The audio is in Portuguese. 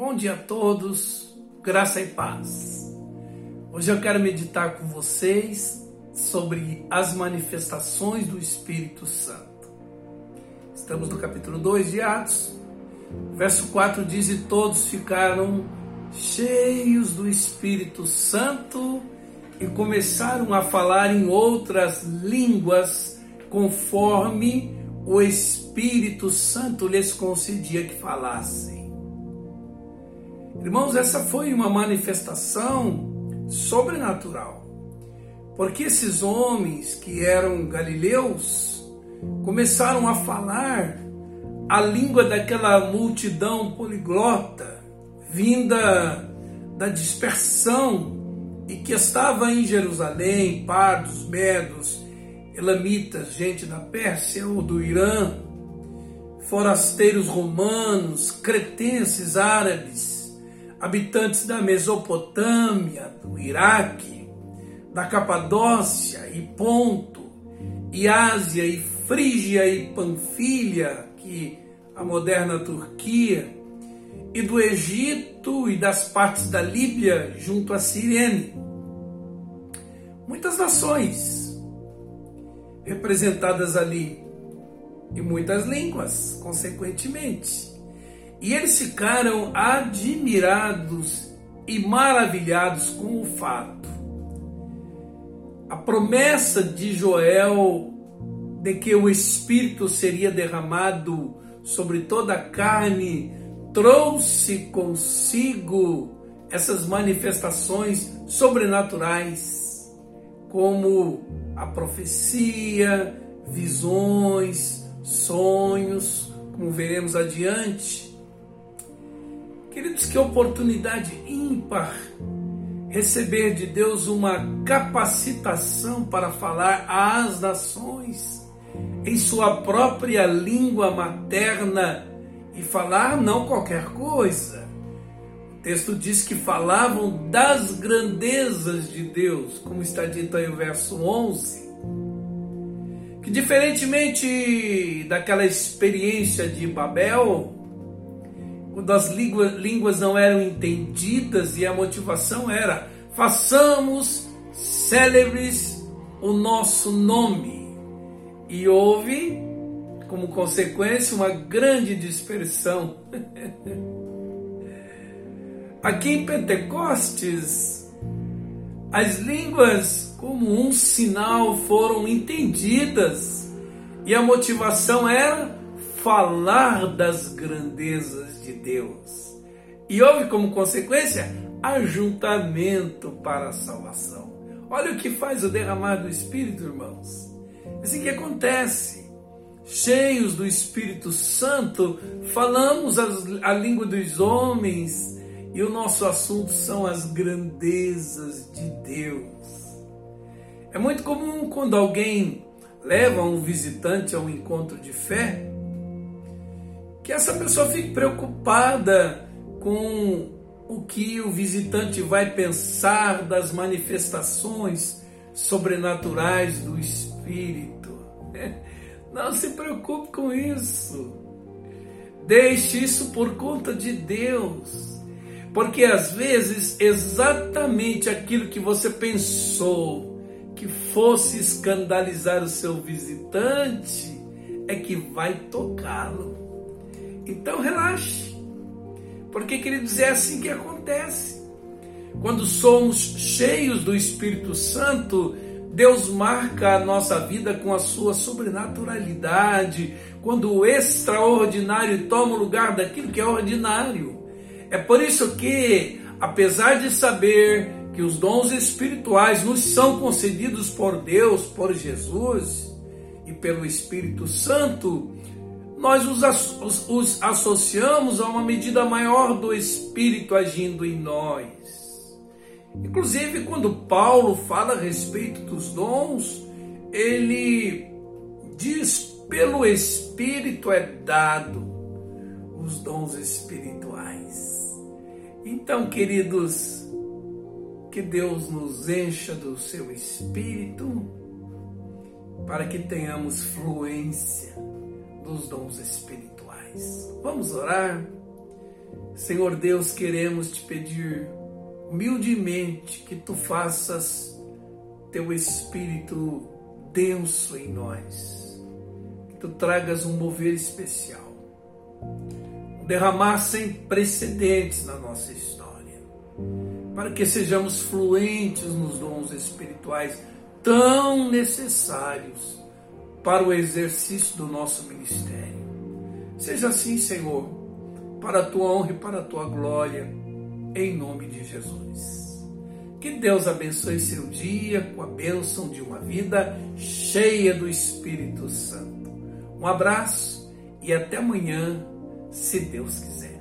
Bom dia a todos, graça e paz. Hoje eu quero meditar com vocês sobre as manifestações do Espírito Santo. Estamos no capítulo 2 de Atos, verso 4 diz: E todos ficaram cheios do Espírito Santo e começaram a falar em outras línguas, conforme o Espírito Santo lhes concedia que falassem. Irmãos, essa foi uma manifestação sobrenatural, porque esses homens que eram galileus começaram a falar a língua daquela multidão poliglota vinda da dispersão e que estava em Jerusalém, pardos, medos, elamitas, gente da Pérsia ou do Irã, forasteiros romanos, cretenses árabes, habitantes da Mesopotâmia, do Iraque, da Capadócia e Ponto, e Ásia e Frígia e Panfilha, que a moderna Turquia, e do Egito e das partes da Líbia junto a Sirene. Muitas nações representadas ali e muitas línguas, consequentemente. E eles ficaram admirados e maravilhados com o fato. A promessa de Joel de que o Espírito seria derramado sobre toda a carne trouxe consigo essas manifestações sobrenaturais, como a profecia, visões, sonhos, como veremos adiante. Queridos, que oportunidade ímpar receber de Deus uma capacitação para falar às nações em sua própria língua materna e falar não qualquer coisa. O texto diz que falavam das grandezas de Deus, como está dito aí o verso 11. Que diferentemente daquela experiência de Babel, quando as línguas não eram entendidas e a motivação era façamos célebres o nosso nome. E houve como consequência, uma grande dispersão. Aqui em Pentecostes, as línguas, como um sinal, foram entendidas e a motivação era falar das grandezas de Deus. E houve como consequência ajuntamento para a salvação. Olha o que faz o derramar do Espírito, irmãos. É assim que acontece cheios do Espírito Santo, falamos a língua dos homens e o nosso assunto são as grandezas de Deus. É muito comum quando alguém leva um visitante a um encontro de fé, que essa pessoa fique preocupada com o que o visitante vai pensar das manifestações sobrenaturais do Espírito. Não se preocupe com isso. Deixe isso por conta de Deus. Porque às vezes exatamente aquilo que você pensou que fosse escandalizar o seu visitante é que vai tocá-lo. Então relaxe. Porque, queridos, é assim que acontece. Quando somos cheios do Espírito Santo, Deus marca a nossa vida com a sua sobrenaturalidade, quando o extraordinário toma o lugar daquilo que é ordinário. É por isso que, apesar de saber que os dons espirituais nos são concedidos por Deus, por Jesus e pelo Espírito Santo, nós os, os, os associamos a uma medida maior do Espírito agindo em nós. Inclusive, quando Paulo fala a respeito dos dons, ele diz: pelo Espírito é dado os dons espirituais. Então, queridos, que Deus nos encha do seu Espírito para que tenhamos fluência dos dons espirituais. Vamos orar? Senhor Deus, queremos te pedir humildemente que tu faças teu espírito denso em nós, que tu tragas um mover especial, um derramar sem precedentes na nossa história, para que sejamos fluentes nos dons espirituais tão necessários para o exercício do nosso ministério. Seja assim, Senhor, para a tua honra e para a tua glória, em nome de Jesus. Que Deus abençoe seu dia com a bênção de uma vida cheia do Espírito Santo. Um abraço e até amanhã, se Deus quiser.